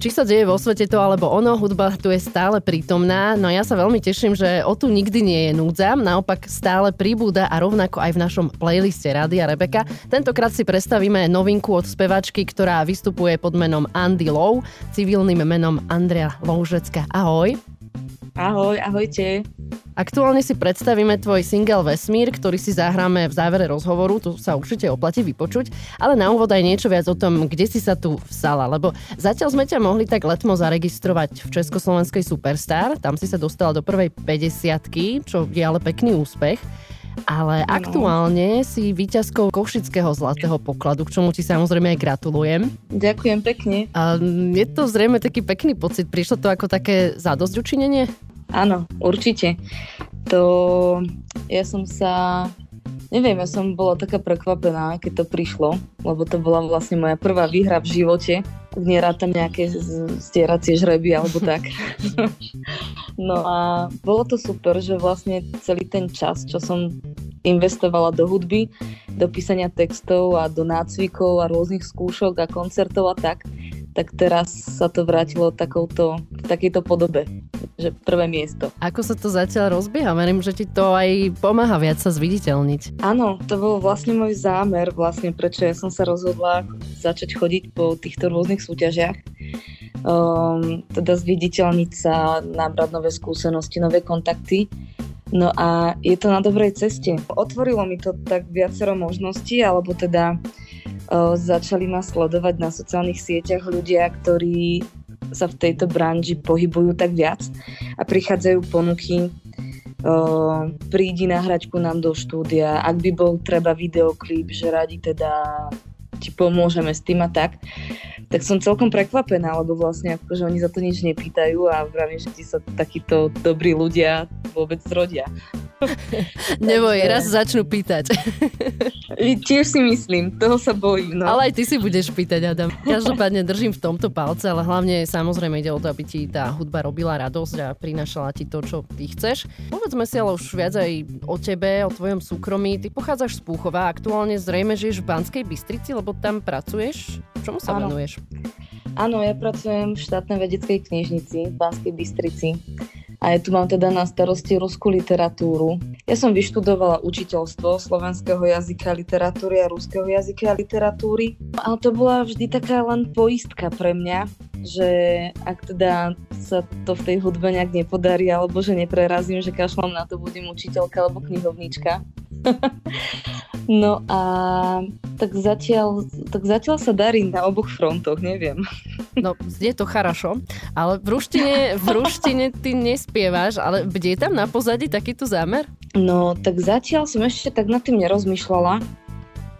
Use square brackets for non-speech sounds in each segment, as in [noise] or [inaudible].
Či sa deje vo svete to alebo ono, hudba tu je stále prítomná, no ja sa veľmi teším, že o tu nikdy nie je núdza, naopak stále pribúda a rovnako aj v našom playliste Rádia Rebeka. Tentokrát si predstavíme novinku od spevačky, ktorá vystupuje pod menom Andy Low, civilným menom Andrea Loužecka. Ahoj. Ahoj, ahojte. Aktuálne si predstavíme tvoj single Vesmír, ktorý si zahráme v závere rozhovoru, tu sa určite oplatí vypočuť, ale na úvod aj niečo viac o tom, kde si sa tu vsala, lebo zatiaľ sme ťa mohli tak letmo zaregistrovať v Československej Superstar, tam si sa dostala do prvej 50 čo je ale pekný úspech. Ale no. aktuálne si víťazkou Košického zlatého pokladu, k čomu ti samozrejme aj gratulujem. Ďakujem pekne. A je to zrejme taký pekný pocit. Prišlo to ako také zadosť učinenie? Áno, určite. To ja som sa Neviem, ja som bola taká prekvapená, keď to prišlo, lebo to bola vlastne moja prvá výhra v živote. Nerátam nejaké stieracie žreby alebo [laughs] tak. no a bolo to super, že vlastne celý ten čas, čo som investovala do hudby, do písania textov a do nácvikov a rôznych skúšok a koncertov a tak, tak teraz sa to vrátilo takouto, v takejto podobe že prvé miesto. Ako sa to zatiaľ rozbieha? Verím, že ti to aj pomáha viac sa zviditeľniť. Áno, to bol vlastne môj zámer, vlastne prečo ja som sa rozhodla začať chodiť po týchto rôznych súťažiach. Um, teda zviditeľniť sa, nabrať nové skúsenosti, nové kontakty. No a je to na dobrej ceste. Otvorilo mi to tak viacero možností, alebo teda uh, začali ma sledovať na sociálnych sieťach ľudia, ktorí sa v tejto branži pohybujú tak viac a prichádzajú ponuky Uh, prídi nahrať ku nám do štúdia, ak by bol treba videoklip, že radi teda ti pomôžeme s tým a tak, tak som celkom prekvapená, lebo vlastne akože oni za to nič nepýtajú a vravím, že ti sa takíto dobrí ľudia vôbec zrodia. [laughs] Neboj, raz začnú pýtať. Tiež si myslím, toho sa bojím. No. Ale aj ty si budeš pýtať, Adam. Každopádne držím v tomto palce, ale hlavne samozrejme ide o to, aby ti tá hudba robila radosť a prinašala ti to, čo ty chceš. Povedzme si ale už viac aj o tebe, o tvojom súkromí. Ty pochádzaš z Púchova, aktuálne zrejme žiješ v Banskej Bystrici, lebo tam pracuješ. Čomu sa Áno. venuješ? Áno, ja pracujem v štátnej vedeckej knižnici v Banskej Bystrici a ja tu mám teda na starosti ruskú literatúru. Ja som vyštudovala učiteľstvo slovenského jazyka, literatúry a ruského jazyka a literatúry, ale to bola vždy taká len poistka pre mňa, že ak teda sa to v tej hudbe nejak nepodarí, alebo že neprerazím, že kašlom na to budem učiteľka alebo knihovníčka. [laughs] no a tak zatiaľ, tak zatiaľ sa darí na oboch frontoch, neviem. No, je to charašo, ale v ruštine, v ruštine ty nespievaš, ale kde je tam na pozadí takýto zámer? No, tak zatiaľ som ešte tak nad tým nerozmýšľala,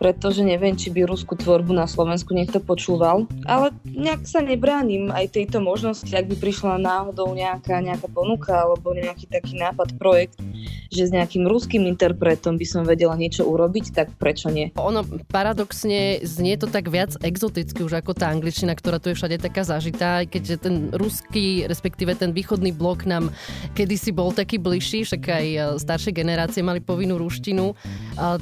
pretože neviem, či by ruskú tvorbu na Slovensku niekto počúval. Ale nejak sa nebránim aj tejto možnosti, ak by prišla náhodou nejaká, nejaká ponuka alebo nejaký taký nápad, projekt, že s nejakým ruským interpretom by som vedela niečo urobiť, tak prečo nie? Ono paradoxne znie to tak viac exoticky už ako tá angličtina, ktorá tu je všade taká zažitá, keďže ten ruský, respektíve ten východný blok nám kedysi bol taký bližší, však aj e, staršie generácie mali povinnú ruštinu.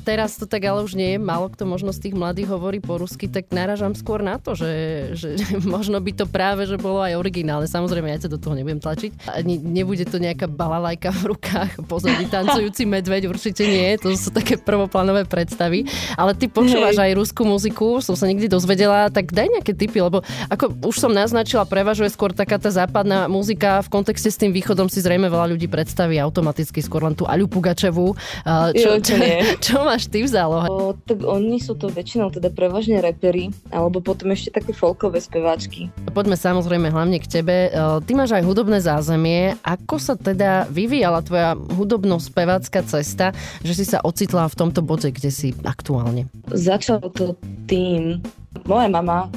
Teraz to tak ale už nie je. Malo kto možno z tých mladých hovorí po rusky, tak naražam skôr na to, že, že, [laughs] možno by to práve, že bolo aj originálne. Samozrejme, ja sa do toho nebudem tlačiť. Ani nebude to nejaká balalajka v rukách, pozadí tancujúci medveď, určite nie. To sú také prvoplánové predstavy. Ale ty počúvaš aj ruskú muziku, som sa nikdy dozvedela, tak daj nejaké tipy, lebo ako už som naznačila, prevažuje skôr taká tá západná muzika v kontexte s tým východom si zrejme veľa ľudí predstaví automaticky skôr len tú Aľu Pugačevú. Čo, čo, čo, [laughs] čo máš ty v zálohe? O, tak oni sú to väčšinou teda prevažne repery, alebo potom ešte také folkové speváčky. Poďme samozrejme hlavne k tebe. E, ty máš aj hudobné zázemie. Ako sa teda vyvíjala tvoja hudobno-spevácka cesta, že si sa ocitla v tomto bode, kde si aktuálne? Začalo to tým, moja mama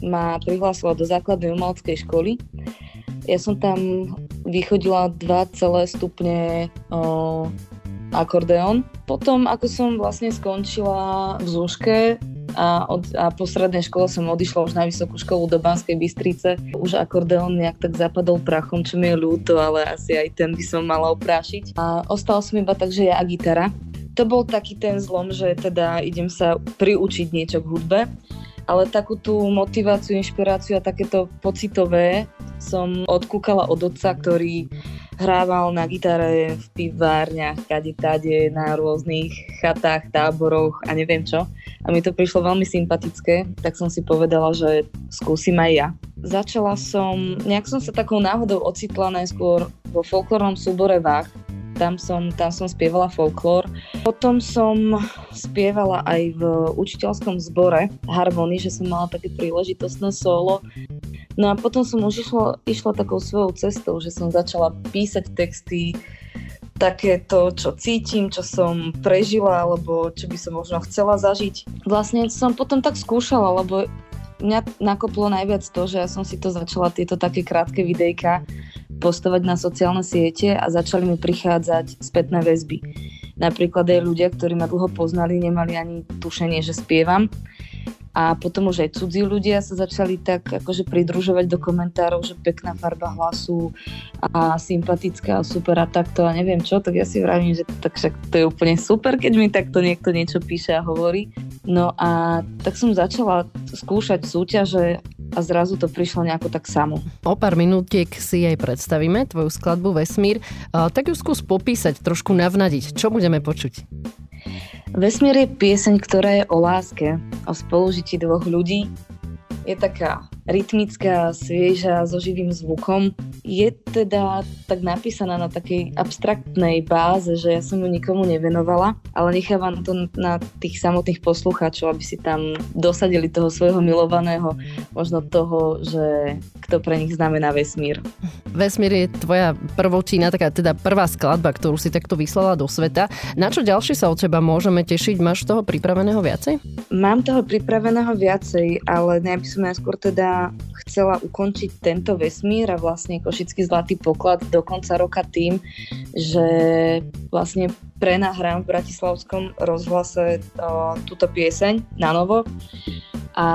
ma prihlásila do základnej umeleckej školy. Ja som tam vychodila 2 celé stupne o, akordeón. Potom, ako som vlastne skončila v Zúške a, od, a po strednej škole som odišla už na vysokú školu do Banskej Bystrice. Už akordeón nejak tak zapadol prachom, čo mi je ľúto, ale asi aj ten by som mala oprášiť. A ostalo som iba tak, že ja a gitara. To bol taký ten zlom, že teda idem sa priučiť niečo k hudbe. ale takú tú motiváciu, inšpiráciu a takéto pocitové som odkúkala od otca, ktorý hrával na gitare v pivárniach, kade tade, na rôznych chatách, táboroch a neviem čo. A mi to prišlo veľmi sympatické, tak som si povedala, že skúsim aj ja. Začala som, nejak som sa takou náhodou ocitla najskôr vo folklórnom súbore Vach, tam som, tam som spievala folklór. Potom som spievala aj v učiteľskom zbore harmony, že som mala také príležitostné solo. No a potom som už išla, išla takou svojou cestou, že som začala písať texty, takéto, čo cítim, čo som prežila, alebo čo by som možno chcela zažiť. Vlastne som potom tak skúšala, lebo mňa nakoplo najviac to, že ja som si to začala, tieto také krátke videjka postovať na sociálne siete a začali mi prichádzať spätné väzby. Napríklad aj ľudia, ktorí ma dlho poznali, nemali ani tušenie, že spievam a potom už aj cudzí ľudia sa začali tak akože pridružovať do komentárov, že pekná farba hlasu a sympatická a super a takto a neviem čo, tak ja si vravím, že tak však to je úplne super, keď mi takto niekto niečo píše a hovorí. No a tak som začala skúšať súťaže a zrazu to prišlo nejako tak samo. O pár minútiek si aj predstavíme tvoju skladbu Vesmír. Tak ju skús popísať, trošku navnadiť. Čo budeme počuť? Vesmír je pieseň, ktorá je o láske, o spolužití dvoch ľudí. Je taká rytmická, svieža, so živým zvukom. Je teda tak napísaná na takej abstraktnej báze, že ja som ju nikomu nevenovala, ale nechávam to na tých samotných poslucháčov, aby si tam dosadili toho svojho milovaného, možno toho, že kto pre nich znamená vesmír. Vesmír je tvoja prvočína, taká teda prvá skladba, ktorú si takto vyslala do sveta. Na čo ďalšie sa od teba môžeme tešiť? Máš toho pripraveného viacej? Mám toho pripraveného viacej, ale ja by som najskôr teda chcela ukončiť tento vesmír a vlastne Košický zlatý poklad do konca roka tým, že vlastne prenahrám v Bratislavskom rozhlase o, túto pieseň na novo a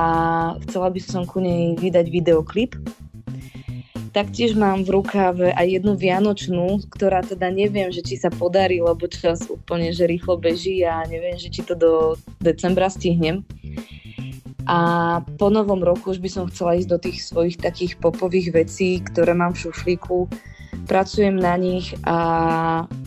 chcela by som ku nej vydať videoklip. Taktiež mám v rukave aj jednu vianočnú, ktorá teda neviem, že či sa podarí, lebo čas úplne, že rýchlo beží a neviem, že či to do decembra stihnem. A po novom roku už by som chcela ísť do tých svojich takých popových vecí, ktoré mám v šuflíku. Pracujem na nich a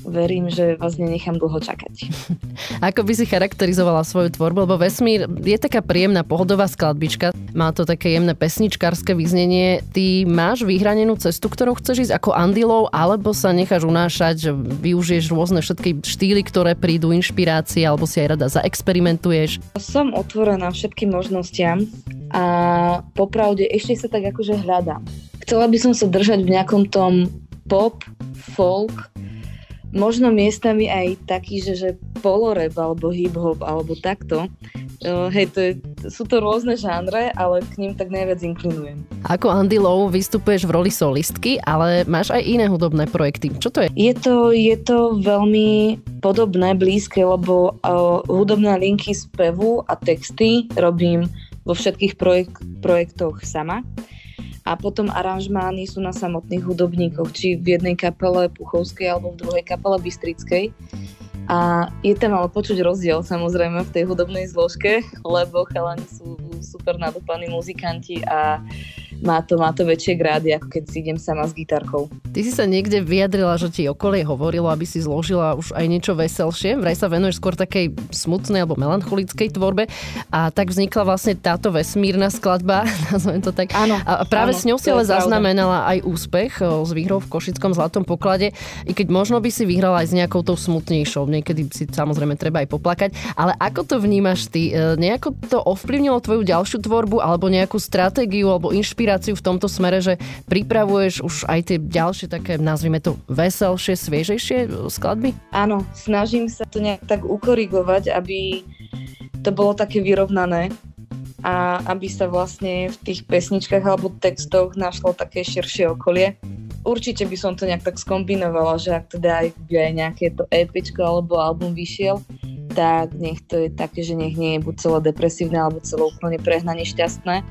verím, že vás nenechám dlho čakať. [laughs] Ako by si charakterizovala svoju tvorbu? Lebo Vesmír je taká príjemná pohodová skladbička, má to také jemné pesničkárske vyznenie. Ty máš vyhranenú cestu, ktorou chceš ísť ako Andilov, alebo sa necháš unášať, že využiješ rôzne všetky štýly, ktoré prídu, inšpirácie, alebo si aj rada zaexperimentuješ? Som otvorená všetkým možnostiam a popravde ešte sa tak akože hľadám. Chcela by som sa držať v nejakom tom pop, folk, možno miestami aj taký, že, že polorep alebo hip-hop alebo takto. Uh, hej, to je, sú to rôzne žánre, ale k ním tak najviac inklinujem. Ako Andy Lowe vystupuješ v roli solistky, ale máš aj iné hudobné projekty. Čo to je? Je to, je to veľmi podobné, blízke, lebo uh, hudobné linky spevu a texty robím vo všetkých projek- projektoch sama a potom aranžmány sú na samotných hudobníkoch, či v jednej kapele Puchovskej alebo v druhej kapele Bystrickej. A je tam ale počuť rozdiel samozrejme v tej hudobnej zložke, lebo chalani sú super nadúpaní muzikanti a má to, má to väčšie grády, ako keď si idem sama s gitarkou. Ty si sa niekde vyjadrila, že ti okolie hovorilo, aby si zložila už aj niečo veselšie. Vraj sa venuješ skôr takej smutnej alebo melancholickej tvorbe a tak vznikla vlastne táto vesmírna skladba, [laughs] nazvem to tak. Áno, a práve áno, s ňou si ale zaznamenala aj úspech s výhrou v Košickom zlatom poklade, i keď možno by si vyhrala aj s nejakou tou smutnejšou. Niekedy si samozrejme treba aj poplakať. Ale ako to vnímaš ty? E, nejako to ovplyvnilo tvoju ďalšiu tvorbu alebo nejakú stratégiu alebo inšpiráciu inšpiráciu v tomto smere, že pripravuješ už aj tie ďalšie také, nazvime to, veselšie, sviežejšie skladby? Áno, snažím sa to nejak tak ukorigovať, aby to bolo také vyrovnané a aby sa vlastne v tých pesničkách alebo textoch našlo také širšie okolie. Určite by som to nejak tak skombinovala, že ak teda aj by aj nejaké to EP alebo album vyšiel, tak nech to je také, že nech nie je buď celé depresívne alebo celé úplne prehnane šťastné,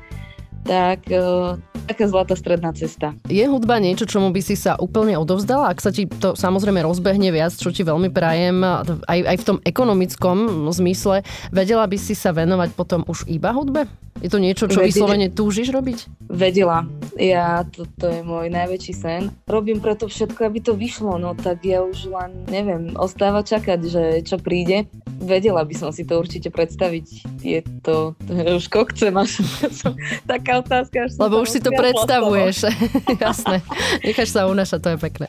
tak uh, taká zlatá stredná cesta. Je hudba niečo, čomu by si sa úplne odovzdala? Ak sa ti to samozrejme rozbehne viac, čo ti veľmi prajem, aj, aj v tom ekonomickom zmysle, vedela by si sa venovať potom už iba hudbe? Je to niečo, čo vyslovene túžiš robiť? Vedela. Ja, to, to je môj najväčší sen. Robím preto všetko, aby to vyšlo, no tak ja už len, neviem, ostáva čakať, že čo príde. Vedela by som si to určite predstaviť. Je to, už kokce máš. [laughs] Taká otázka. Lebo už si to predstavuješ. [laughs] Jasné. Necháš sa unašať, to je pekné.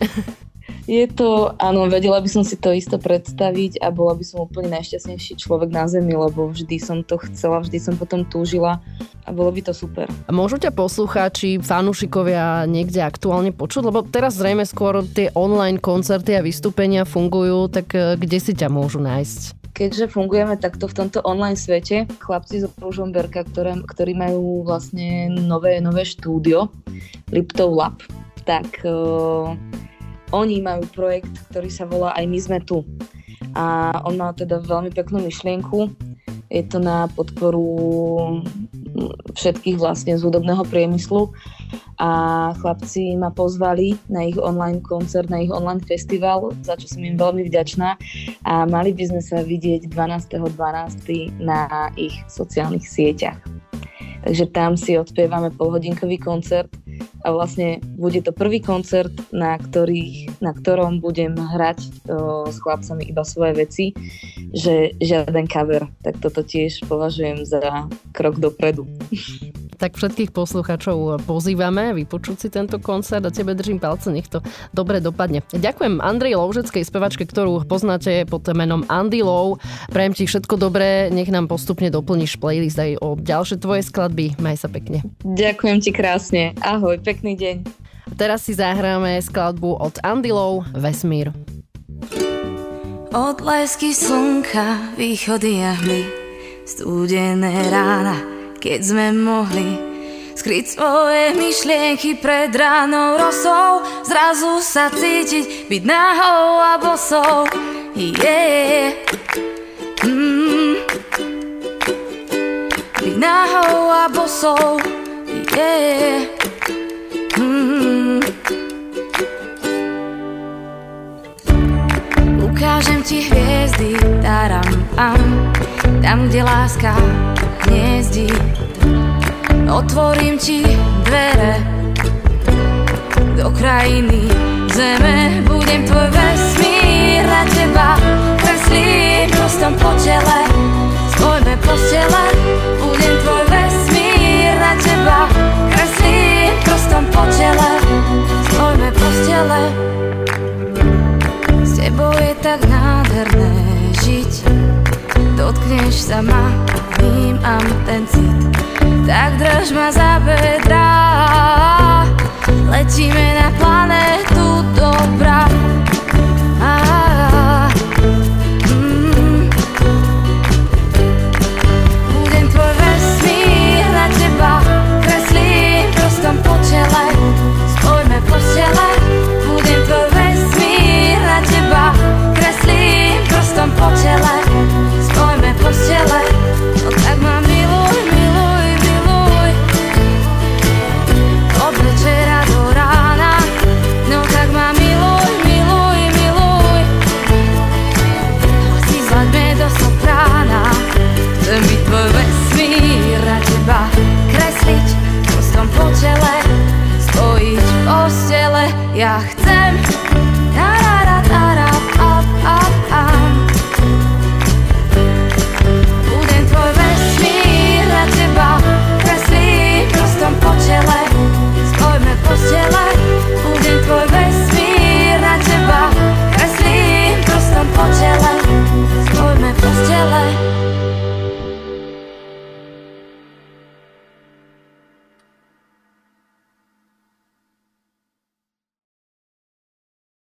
Je to, áno, vedela by som si to isto predstaviť a bola by som úplne najšťastnejší človek na Zemi, lebo vždy som to chcela, vždy som potom túžila a bolo by to super. A môžu ťa poslucháči, fanúšikovia niekde aktuálne počuť? Lebo teraz zrejme skôr tie online koncerty a vystúpenia fungujú, tak eh, kde si ťa môžu nájsť? keďže fungujeme takto v tomto online svete, chlapci z Ružomberka, ktoré, ktorí majú vlastne nové, nové štúdio, Liptov Lab, tak uh, oni majú projekt, ktorý sa volá Aj my sme tu. A on má teda veľmi peknú myšlienku. Je to na podporu všetkých vlastne z hudobného priemyslu a chlapci ma pozvali na ich online koncert, na ich online festival, za čo som im veľmi vďačná a mali by sme sa vidieť 12.12. .12. na ich sociálnych sieťach. Takže tam si odpievame polhodinkový koncert a vlastne bude to prvý koncert, na, ktorých, na ktorom budem hrať o, s chlapcami iba svoje veci, že žiaden cover. Tak toto tiež považujem za krok dopredu. Tak všetkých poslucháčov pozývame vypočuť si tento koncert a tebe držím palce, nech to dobre dopadne. Ďakujem Andrej Loužeckej spevačke, ktorú poznáte pod menom Andy Low. Prajem ti všetko dobré, nech nám postupne doplníš playlist aj o ďalšie tvoje skladby. Maj sa pekne. Ďakujem ti krásne. Ahoj, pekný deň. Teraz si zahráme skladbu od Andy Low Vesmír. Odlesky slnka, východy a hmy, studené rána, keď sme mohli skryť svoje myšlienky pred ránou rosou, zrazu sa cítiť, byť nahou a bosou. Yeah. Mm. Byť nahou a bosou. Yeah. Mm. Ukážem ti hviezdy, taram, am, tam, kde láska hniezdi. Otvorím ti dvere do krajiny zeme. Budem tvoj vesmír na teba Kreslím prostom po tele. Spojme postele Budem tvoj vesmír na teba Kreslím prostom po tele. Spojme postele. S tebou je tak nádherné dotkneš sa ma, vnímam ten cit. Tak drž ma za bedra. Letíme na planétu.